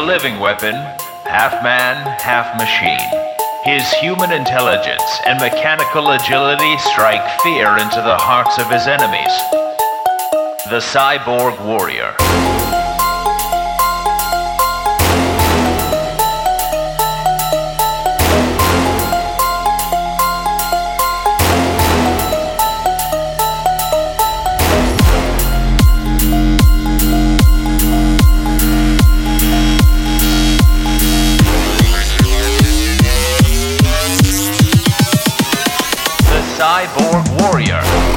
living weapon, half man, half machine. His human intelligence and mechanical agility strike fear into the hearts of his enemies. The Cyborg Warrior. Cyborg Warrior.